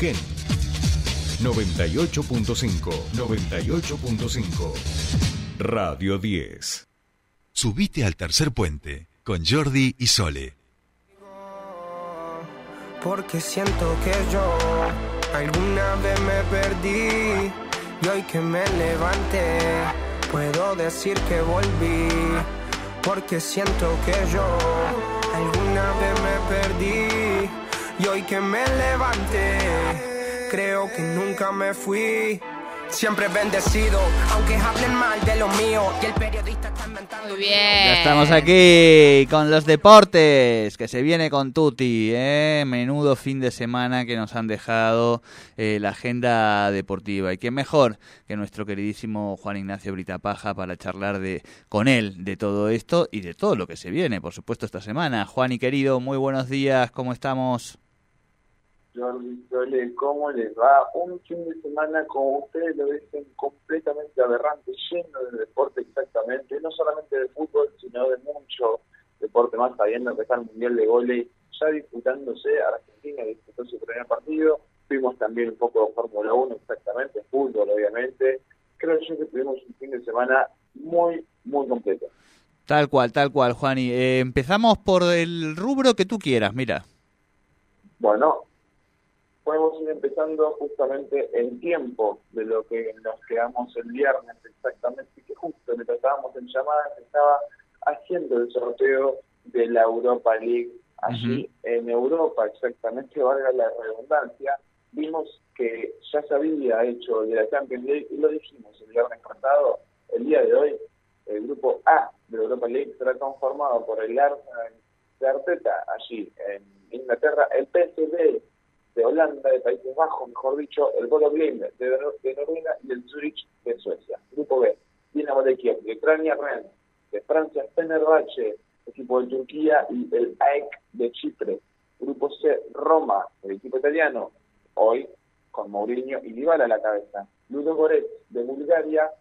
Ken 98.5 98.5 Radio 10 Subite al tercer puente con Jordi y Sole. Porque siento que yo alguna vez me perdí y hoy que me levanté puedo decir que volví. Porque siento que yo alguna vez me perdí y hoy que me levanté creo que nunca me fui. Siempre bendecido, aunque hablen mal de lo mío y el periodista está inventando. Muy bien. Ya estamos aquí con los deportes, que se viene con Tuti, ¿eh? menudo fin de semana que nos han dejado eh, la agenda deportiva. Y quién mejor que nuestro queridísimo Juan Ignacio Britapaja para charlar de, con él de todo esto y de todo lo que se viene, por supuesto, esta semana. Juan y querido, muy buenos días, ¿cómo estamos? Jordi Sole, ¿cómo les va? Un fin de semana, como ustedes lo dicen, completamente aberrante, lleno de deporte exactamente, no solamente de fútbol, sino de mucho deporte más, sabiendo que está el Mundial de Goles ya disputándose, Argentina disputó su primer partido, tuvimos también un poco de Fórmula 1 exactamente, fútbol obviamente, creo yo que tuvimos un fin de semana muy, muy completo. Tal cual, tal cual, Juani. Eh, empezamos por el rubro que tú quieras, mira. Bueno, podemos ir empezando justamente el tiempo de lo que nos quedamos el viernes exactamente, que justo le estábamos en llamada, estaba haciendo el sorteo de la Europa League. Allí en Europa, exactamente, valga la redundancia, vimos que ya se había hecho de la Champions League y lo dijimos el viernes pasado, el día de hoy, el grupo A de la Europa League será conformado por el Arsenal de Arteta allí en Inglaterra, el PSV de Holanda, de Países Bajos, mejor dicho, el Bodo de Noruega y el Zurich de Suecia. Grupo B, Dinamo de Kiev, de Ucrania, Rennes, de Francia, Fenerbahce, equipo de Turquía y el AEK de Chipre. Grupo C, Roma, el equipo italiano, hoy con Mourinho y Dybala a la cabeza. Ludo Goretz de Bulgaria,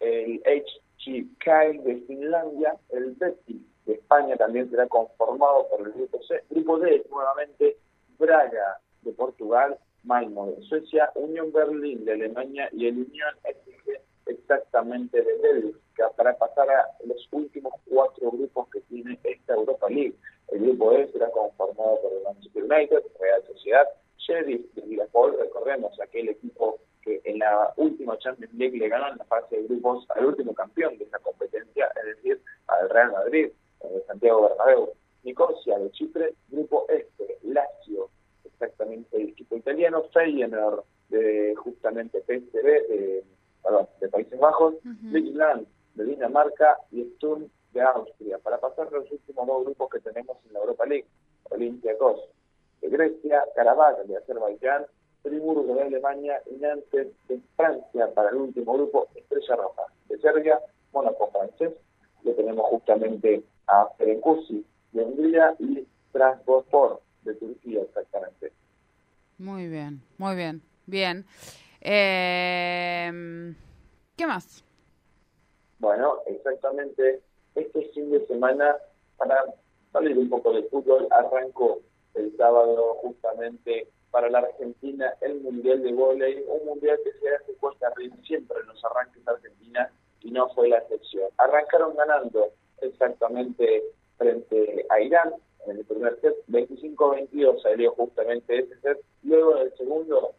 el HGK de Finlandia, el Betis de España también será conformado por el grupo C. Grupo D, nuevamente, Braga de Portugal, Malmo de Suecia, Unión Berlín de Alemania y el Unión SG exactamente de Bélgica para pasar a los últimos cuatro grupos que tiene esta Europa League. El grupo E será conformado por el Manchester United, Real Sociedad, Sheriff de Liverpool, recordemos aquel equipo que en la última Champions League le ganó en la fase de grupos al último campeón de esa competencia, es decir, al Real Madrid, de Santiago Bernabéu. Nicosia de Chipre, grupo Lazio exactamente el equipo italiano, Feyenoord de justamente PSV de, perdón, de Países Bajos, uh de Dinamarca y Sturm de Austria, para pasar los últimos dos grupos que tenemos en la Europa League, Olympiacos de Grecia, Karabakh de Azerbaiyán, Friburgo de Alemania y Nantes de Francia. Para el último grupo, Estrella Roja de Serbia, Mónaco francés, le tenemos justamente a Ferencváros de Hungría y Transport de Turquía exactamente. Muy bien, muy bien, bien. Eh, ¿Qué más? Bueno, exactamente este fin de semana, para salir un poco de fútbol, arrancó el sábado justamente para la Argentina el Mundial de Voley, un mundial que se hace cuesta arriba siempre en los arranques de Argentina y no fue la excepción. Arrancaron ganando exactamente frente a Irán, en el primer set, 25-22 salió justamente ese set. Luego en el segundo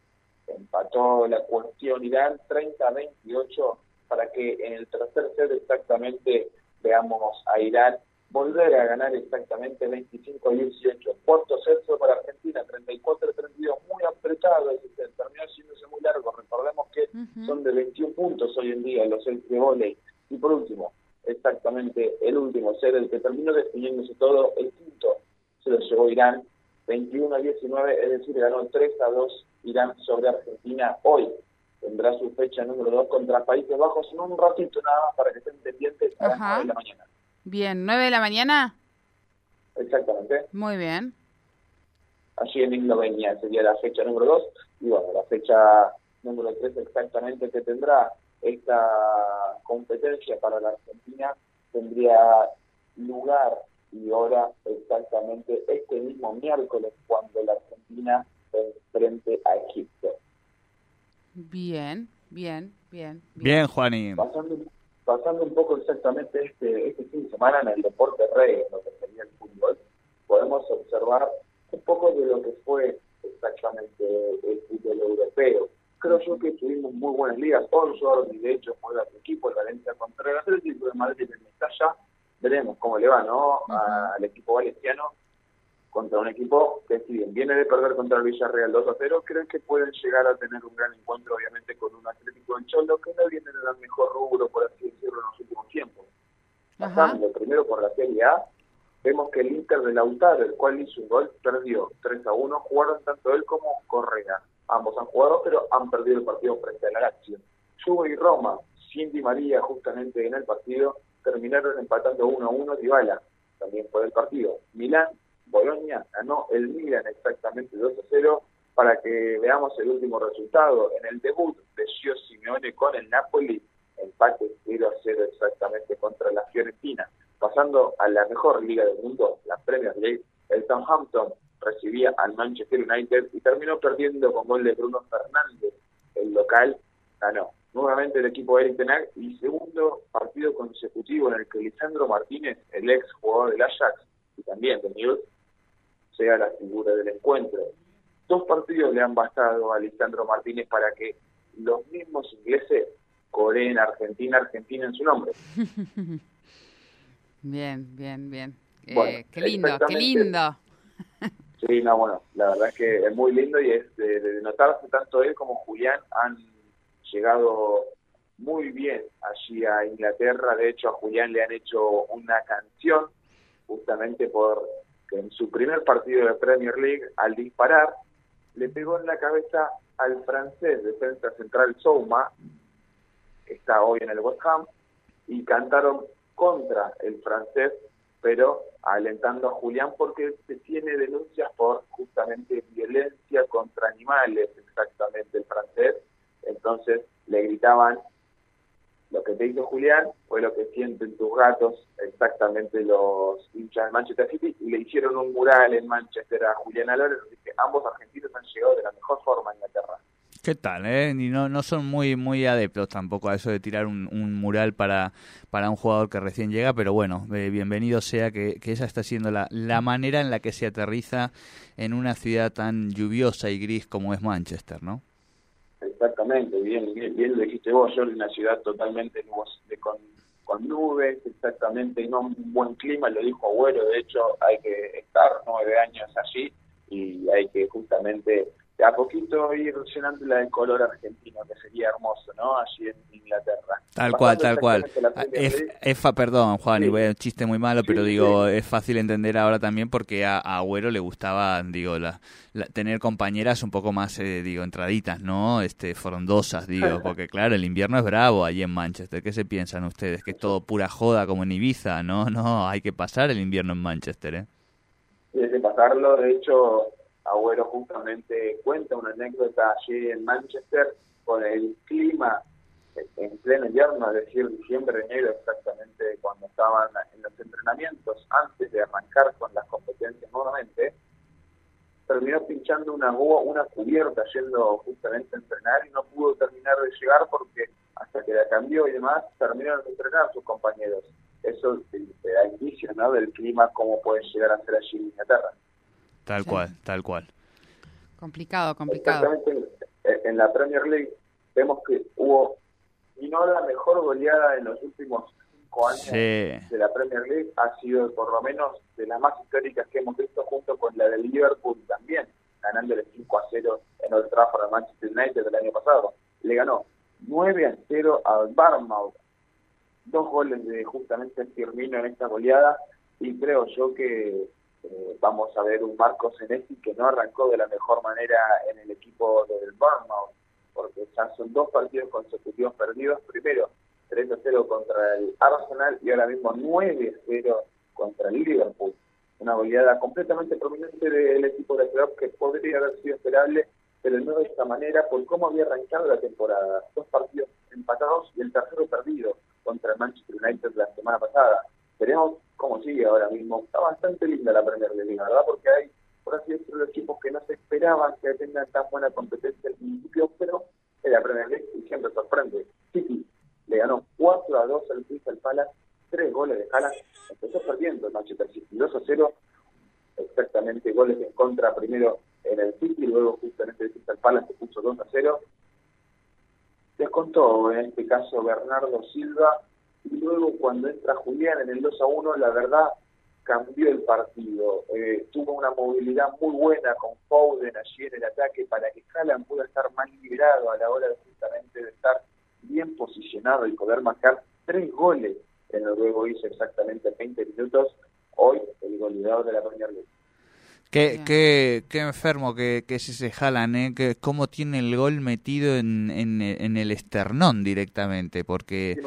empató la cuestión Irán 30-28 para que en el tercer set exactamente veamos a Irán volver a ganar exactamente 25-18. Cuarto set fue para Argentina 34-32, muy apretado terminó siéndose muy largo. Recordemos que son de 21 puntos hoy en día los sets de volei. Y por último, exactamente el último set, el que terminó definiéndose todo, el quinto se lo llevó Irán 21 a 19, es decir, ganó 3 a 2 Irán sobre Argentina hoy. Tendrá su fecha número 2 contra Países Bajos en un ratito nada más para que estén pendientes a las 9 de la mañana. Bien, ¿9 de la mañana? Exactamente. Muy bien. Allí en Eslovenia sería la fecha número 2 y bueno, la fecha número 3 exactamente que tendrá esta competencia para la Argentina tendría lugar y hora exactamente este mismo miércoles cuando la Argentina frente a Egipto. Bien, bien, bien. Bien, Juaní. Pasando, pasando un poco exactamente este, este fin de semana en el deporte rey, en lo que sería el fútbol, podemos observar un poco de lo que fue exactamente el fútbol europeo. Creo yo que tuvimos muy buenas ligas. y de hecho, juega su equipo, el Valencia contra el Atlético de Madrid en ya Veremos cómo le va, ¿no? Al equipo valenciano contra un equipo que si bien viene de perder contra el Villarreal 2 a 0, creo que pueden llegar a tener un gran encuentro, obviamente, con un Atlético en Cholo que no viene en el mejor rubro, por así decirlo, en los últimos tiempos. Pasando primero por la Serie A, vemos que el Inter de Lautaro, el cual hizo un gol, perdió 3 a 1, jugaron tanto él como Correa. Ambos han jugado, pero han perdido el partido frente a la Lazio. Juve y Roma, Cindy María justamente en el partido, terminaron empatando 1 a 1 Dybala, también fue el partido. Milán, Bolonia ganó el Milan exactamente 2 a 0 para que veamos el último resultado. En el debut de Gio Simeone con el Napoli, empate 0 a 0 exactamente contra la Fiorentina. Pasando a la mejor liga del mundo, la Premier League, el Southampton recibía al Manchester United y terminó perdiendo con gol de Bruno Fernández. El local ganó. Nuevamente el equipo de Eric Tenag y segundo partido consecutivo en el que Lisandro Martínez, el ex jugador del Ajax y también de Newell's, sea la figura del encuentro. Dos partidos le han bastado a Lisandro Martínez para que los mismos ingleses coreen Argentina, Argentina en su nombre. Bien, bien, bien. Eh, qué lindo, qué lindo. Sí, no, bueno, la verdad es que es muy lindo y es de, notarse tanto él como Julián han llegado muy bien allí a Inglaterra. De hecho, a Julián le han hecho una canción justamente por que en su primer partido de Premier League, al disparar, le pegó en la cabeza al francés defensa central Souma, que está hoy en el West Ham, y cantaron contra el francés pero alentando a Julián porque se tiene denuncias por justamente violencia contra animales, exactamente el francés. Entonces le gritaban, lo que te hizo Julián fue lo que sienten tus gatos, exactamente los hinchas de Manchester City, y le hicieron un mural en Manchester a Julián Álvarez, así que ambos argentinos han llegado de la mejor forma a Inglaterra. ¿Qué tal, eh? Y no, no son muy muy adeptos tampoco a eso de tirar un, mural para, para un jugador que recién llega, pero bueno, eh, bienvenido sea que, esa está siendo la, la manera en la que se aterriza en una ciudad tan lluviosa y gris como es Manchester, ¿no? Exactamente, bien, bien, bien lo dijiste vos, yo en una ciudad totalmente con, con nubes, exactamente, no un buen clima, lo dijo Abuelo, de hecho hay que estar nueve años allí y hay que justamente a poquito ir llenándola de color argentino, que sería hermoso, ¿no? Allí en Inglaterra. Tal cual, tal cual. Es, perdón, Juan, y voy a un chiste muy malo, pero digo, es fácil entender ahora también porque a, Agüero le gustaba, digo, la, tener compañeras un poco más, eh, digo, entraditas, ¿no? Este, frondosas, digo, porque claro, el invierno es bravo allí en Manchester. ¿Qué se piensan ustedes? Que es todo pura joda como en Ibiza, ¿no? No, hay que pasar el invierno en Manchester, ¿eh? Sí, hay que pasarlo, de hecho Agüero justamente cuenta una anécdota allí en Manchester con el clima en pleno invierno, es decir, diciembre, enero, exactamente cuando estaban en los entrenamientos, antes de arrancar con las competencias nuevamente, terminó pinchando una cubierta yendo justamente a entrenar y no pudo terminar de llegar porque hasta que la cambió y demás, terminaron de entrenar sus compañeros. Eso te, da inicio ¿no? del clima, cómo puede llegar a ser allí en Inglaterra. Tal cual, tal cual. Complicado, complicado. Exactamente. En la Premier League vemos que hubo, y no la mejor goleada en los últimos cinco años de la Premier League, ha sido por lo menos de las más históricas que hemos visto, junto con la del Liverpool también, ganándole 5 a 0 en el Trafford a Manchester United del año pasado. Le ganó 9 a 0 al Barmouth. Dos goles de justamente Firmino en esta goleada, y creo yo que vamos a ver un Marco Senesi que no arrancó de la mejor manera en el equipo del Bournemouth, porque ya son dos partidos consecutivos perdidos. Primero, 3 a 0 contra el Arsenal y ahora mismo 9 a 0 contra el Liverpool. Una goleada completamente prominente del equipo de club que podría haber sido esperable, pero no de esta manera por cómo había arrancado la temporada. Dos partidos empatados y el tercero perdido contra el Manchester United la semana pasada. Veremos ahora mismo. Está bastante linda la Premier League, ¿verdad? Porque hay por así decirlo, equipos que no se esperaban que tengan tan buena competencia al principio, pero en la Premier League siempre sorprende. City le ganó 4 a 2 al Crystal Palace, 3 goles de Haaland, empezó perdiendo el Manchester City 2 a 0, exactamente goles en contra primero en el City, luego justamente el Crystal Palace se puso 2 a 0. Descontó en este caso Bernardo Silva luego cuando entra Julián en el 2 a 1, la verdad cambió el partido. Eh, tuvo una movilidad muy buena con Foden allí en el ataque para que Haaland pueda estar más liberado a la hora justamente de estar bien posicionado y poder marcar tres goles en el juego hizo exactamente 20 minutos. Hoy el goleador de la Premier League. Qué, qué, qué enfermo que, que es ese Jalan, ¿eh? Que cómo tiene el gol metido en, en, el esternón directamente, porque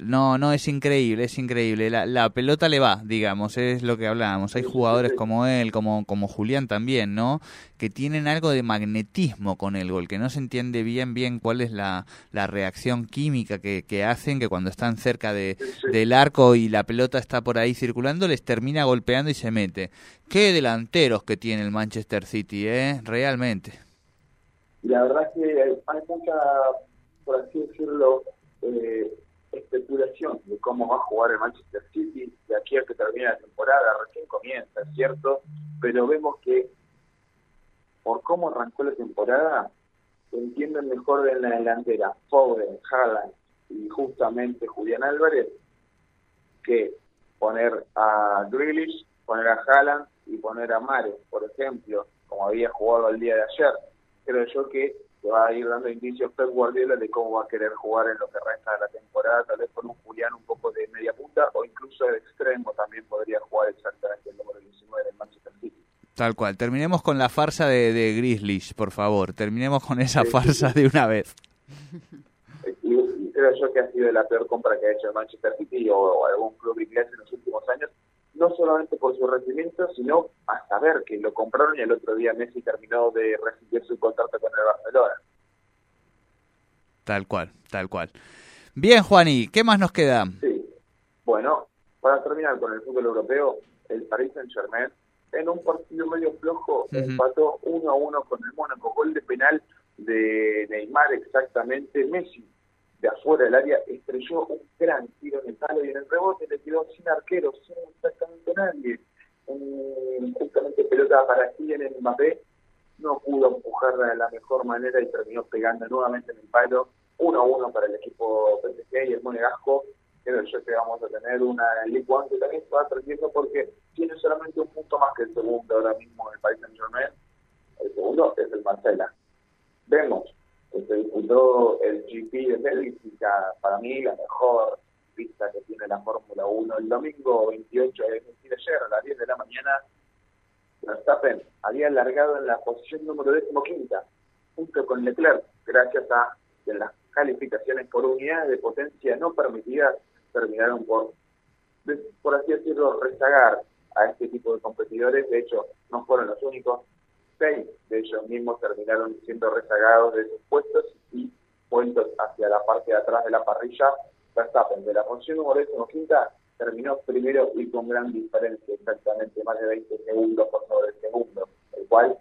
no, no, es increíble, es increíble. La, la pelota le va, digamos, es lo que hablábamos. Hay jugadores como él, como, como Julián también, ¿no? Que tienen algo de magnetismo con el gol, que no se entiende bien, bien cuál es la, la reacción química que, que hacen, que cuando están cerca de, del arco y la pelota está por ahí circulando, les termina golpeando y se mete. Qué delanteros que tiene el Manchester City, ¿eh? Realmente. La verdad es que hay mucha, por así decirlo, eh, especulación de cómo va a jugar el Manchester City de aquí a que termine la temporada, recién comienza, cierto, pero vemos que por cómo arrancó la temporada, se entienden mejor en la delantera Foden, Haaland y justamente Julián Álvarez que poner a Grealish, poner a Haaland poner a Mares, por ejemplo, como había jugado el día de ayer. Creo yo que va a ir dando indicios Pep Guardiola de cómo va a querer jugar en lo que resta de la temporada, tal vez con un Julián un poco de media punta o incluso de extremo también podría jugar exactamente el número 19 del Manchester City. Tal cual. Terminemos con la farsa de, de Grizzlies, por favor. Terminemos con esa farsa de una vez. Y, creo yo que ha sido la peor compra que ha hecho el Manchester City o algún club inglés en los últimos años no solamente por su rendimiento, sino a saber que lo compraron y el otro día Messi terminó de recibir su contrato con el Barcelona. Tal cual, tal cual. Bien, Juani, ¿qué más nos queda? Sí, bueno, para terminar con el fútbol europeo, el Paris Saint-Germain en un partido medio flojo empató uno a uno con el Mónaco, gol de penal de Neymar exactamente, Messi de afuera del área estrelló un gran tiro en el palo y en el rebote le quedó sin arquero, sin exactamente nadie. justamente pelota para en Mbappé no pudo empujarla de la mejor manera y terminó pegando nuevamente en el palo. 1 a 1 para el equipo PSG y el Monegasco. Creo yo que vamos a tener una Ligue 1 que también está aprendiendo porque tiene solamente un punto más que el segundo ahora mismo en el país Germain. El segundo es el Marcela. Vemos se disputó el GP de Bélgica, para mí la mejor pista que tiene la Fórmula 1. El domingo 28, es decir, ayer a las 10 de la mañana, Verstappen había alargado en la posición número 15, junto con Leclerc, gracias a que las calificaciones por unidad de potencia no permitidas terminaron por, por así decirlo, rezagar a este tipo de competidores. De hecho, no fueron los únicos seis de ellos mismos terminaron siendo rezagados de sus puestos y puestos hacia la parte de atrás de la parrilla. Verstappen, de la posición número quinta, terminó primero y con gran diferencia, exactamente más de 20 segundos por sobre el segundo, el cual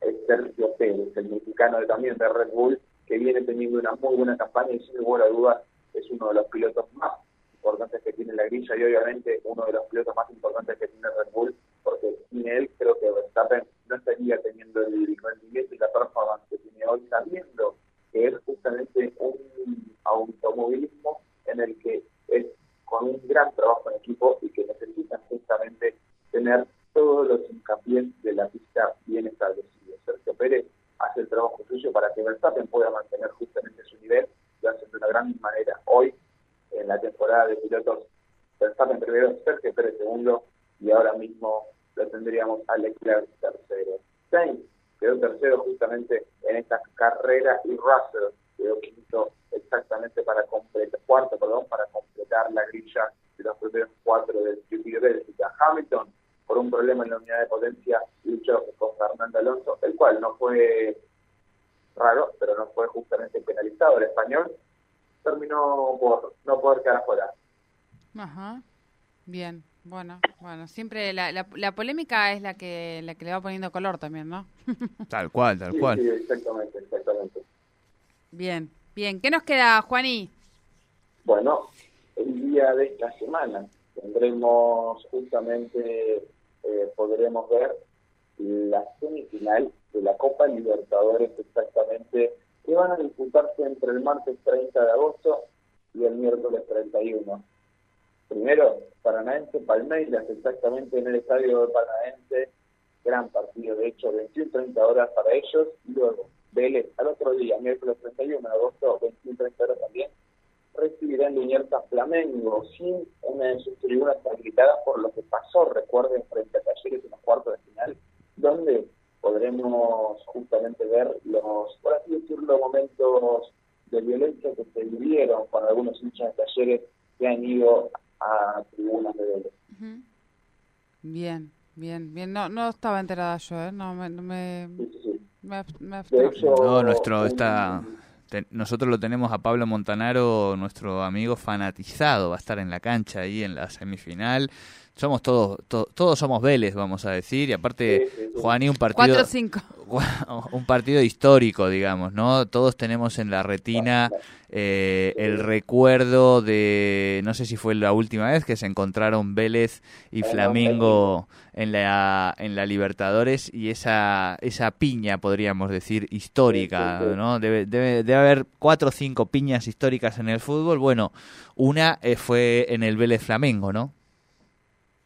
es Sergio Pérez, el mexicano también de Red Bull, que viene teniendo una muy buena campaña y sin lugar a dudas es uno de los pilotos más importantes que tiene la grilla y obviamente uno de los pilotos más importantes que tiene Red Bull, porque sin él creo que Verstappen no estaría teniendo el rendimiento y la performance que tiene hoy, sabiendo que es justamente un automovilismo en el que es con un gran trabajo en equipo y que necesitan justamente tener todos los hincapiés de la pista bien establecidos. Sergio Pérez hace el trabajo suyo para que Verstappen pueda mantener justamente su nivel y hace de una gran manera. La temporada de pilotos, Verstappen primero, Sergio Pérez segundo y ahora mismo lo tendríamos a Leclerc tercero. Sainz quedó tercero justamente en esta carrera y Russell quedó quinto exactamente para completar, cuarto, perdón, para completar la grilla de los primeros cuatro del GP de Bélgica. Hamilton, por un problema en la unidad de potencia, luchó con Fernando Alonso, el cual no fue raro, pero no fue justamente penalizado. El español terminó por no poder quedar fuera. Ajá, bien. Bueno, bueno, siempre la, la, polémica es la que la que le va poniendo color también, ¿no? tal cual, tal cual. Sí, exactamente, exactamente. Bien, bien. ¿Qué nos queda, Juaní? Bueno, el día de esta semana tendremos justamente, eh, podremos ver la semifinal de la Copa Libertadores exactamente, que van a disputarse entre el martes 30 de agosto y el miércoles 31. Primero, Paranaense Palmeiras, exactamente en el estadio de Paranaense, gran partido, de hecho, 21-30 horas para ellos, y luego Vélez al otro día, miércoles 31 de agosto, 21-30 horas también, recibirá en Liniers Flamengo, sin una de sus tribunas habilitadas por lo que pasó, recuerden, frente a Talleres en los cuartos de final, donde podremos justamente ver los, por así decirlo, momentos de violencia que se vivieron con algunos hinchas de Talleres que han ido a tribunas de Vélez. Bien, bien, bien. No, no estaba enterada yo, ¿eh? No me... No me... no, nuestro está nosotros lo tenemos a Pablo Montanaro, nuestro amigo fanatizado, va a estar en la cancha ahí en la semifinal. Somos todos, todos somos Vélez, vamos a decir, y aparte, Juan y un partido... 4-5. Un partido histórico, digamos, ¿no? Todos tenemos en la retina eh, el recuerdo de, no sé si fue la última vez que se encontraron Vélez y Flamingo en la, en la Libertadores y esa, esa piña, podríamos decir, histórica, ¿no? Debe, debe, debe haber cuatro o cinco piñas históricas en el fútbol. Bueno, una eh, fue en el Vélez Flamengo, ¿no?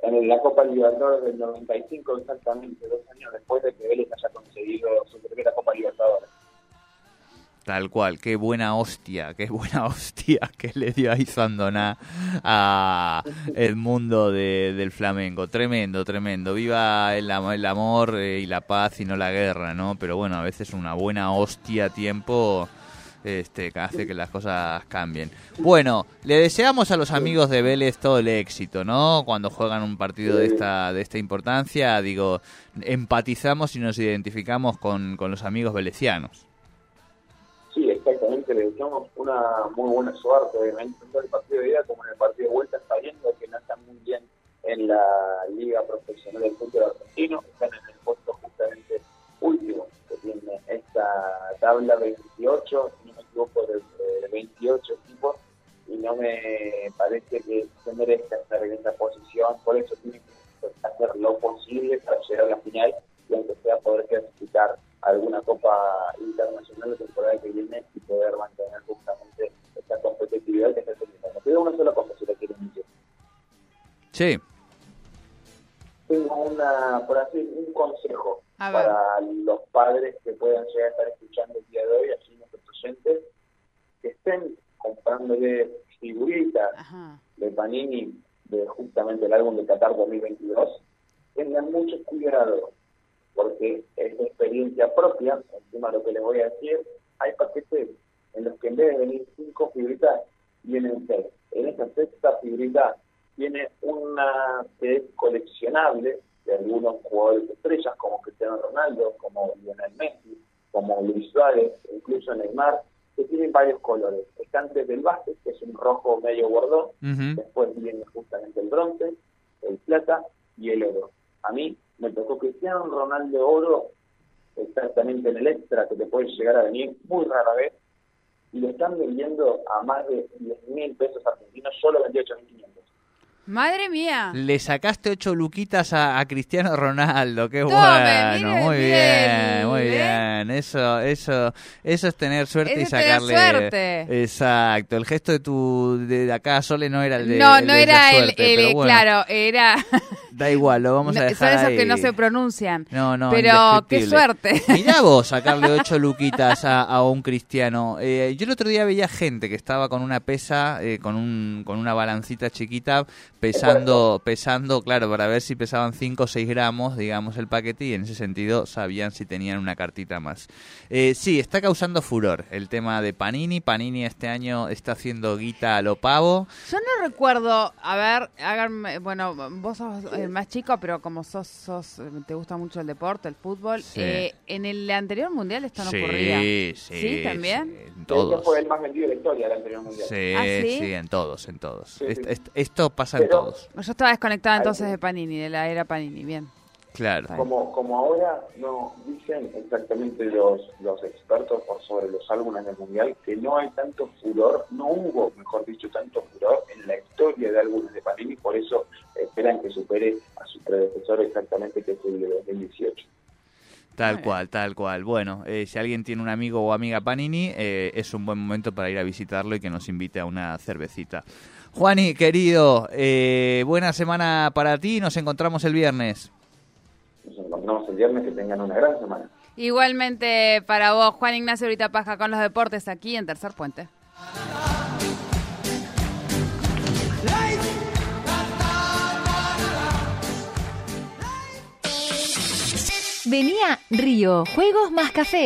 En la Copa Libertadores del 95, exactamente dos años después de que Vélez haya conseguido su primera Copa Libertadores. Tal cual, qué buena hostia, qué buena hostia que le dio ahí Sandoná a el mundo de, del flamenco. Tremendo, tremendo. Viva el, el amor eh, y la paz y no la guerra, ¿no? Pero bueno, a veces una buena hostia tiempo este, hace que las cosas cambien. Bueno, le deseamos a los amigos de Vélez todo el éxito, ¿no? Cuando juegan un partido de esta, de esta importancia, digo, empatizamos y nos identificamos con, con los amigos velecianos. Sí, exactamente, le deseamos una muy buena suerte, obviamente, tanto el partido de ida como en el partido de vuelta, sabiendo que no están muy bien en la Liga Profesional del Fútbol Argentino, están en el puesto justamente último que tiene esta tabla 28, grupo de, 28 equipos y no me parece que se merezca estar en esa posición, por eso tiene que hacer lo posible para llegar a la final y aunque sea poder clasificar alguna copa internacional de temporada que viene y poder mantener justamente esta competitividad que está teniendo. Me queda una sola cosa si la quieren decir. Sí. Tengo una, por así, un consejo para los padres que puedan llegar a estar escuchando el día de hoy, así oyentes, que estén comprándole figuritas de Panini de justamente el álbum de Qatar 2022, tengan mucho cuidado, porque es experiencia propia, encima de lo que les voy a decir, hay paquetes en los que en vez de venir cinco figuritas, vienen seis. En esa sexta figurita tiene una que es coleccionable de algunos jugadores estrellas como Cristiano Ronaldo, como Lionel Messi, como Suárez, incluso Neymar, que tienen varios colores. Están desde el base, que es un rojo medio bordón, después viene justamente el bronce, el plata y el oro. A mí me tocó Cristiano Ronaldo oro, exactamente en el extra que te puede llegar a venir muy rara vez, y lo están vendiendo a más de 10 mil pesos argentinos, solo 28.500. Madre mía. Le sacaste ocho luquitas a, Cristiano Ronaldo, qué bueno, muy bien, muy bien. Eso, eso, eso es tener suerte y sacarle. suerte. Exacto. El gesto de tu de acá Sole no era el de. No, no era el, claro, era. Da igual, lo vamos a dejar Son esos que no se pronuncian. No, no. Pero qué suerte. Mirá vos sacarle ocho luquitas a, un cristiano. Eh, yo el otro día veía gente que estaba con una pesa, eh, con un, con una balancita chiquita pesando, pesando, claro, para ver si pesaban 5 o 6 gramos, digamos, el paquete y en ese sentido sabían si tenían una cartita más. Eh, sí, está causando furor el tema de Panini. Panini este año está haciendo guita a lo pavo. Yo no recuerdo, a ver, háganme, bueno, vos sos el más chico, pero como sos, sos te gusta mucho el deporte, el fútbol, eh, en el anterior mundial esto no ocurría. Sí, sí. también? En Este todos. fue el más vendido de la historia del anterior mundial. Sí, ¿Ah, sí? sí, en todos, en todos. Sí, Est- sí. est- esto pasa en Pero- todos. Yo estaba desconectada entonces de Panini, de la era Panini, bien. Claro. Como, como ahora no dicen exactamente los, los expertos por sobre los álbumes del mundial que no hay tanto furor, no hubo, mejor dicho, tanto furor en la historia de álbumes de Panini, por eso esperan que supere a su predecesor exactamente que es el de 2018. Tal cual, tal cual. Bueno, eh, si alguien tiene un amigo o amiga Panini, eh, es un buen momento para ir a visitarlo y que nos invite a una cervecita. Juani, querido, eh, buena semana para ti. Nos encontramos el viernes. Nos encontramos el viernes, que tengan una gran semana. Igualmente para vos, Juan Ignacio Ahorita Paja con los deportes aquí en Tercer Puente. Venía Río, Juegos más Café.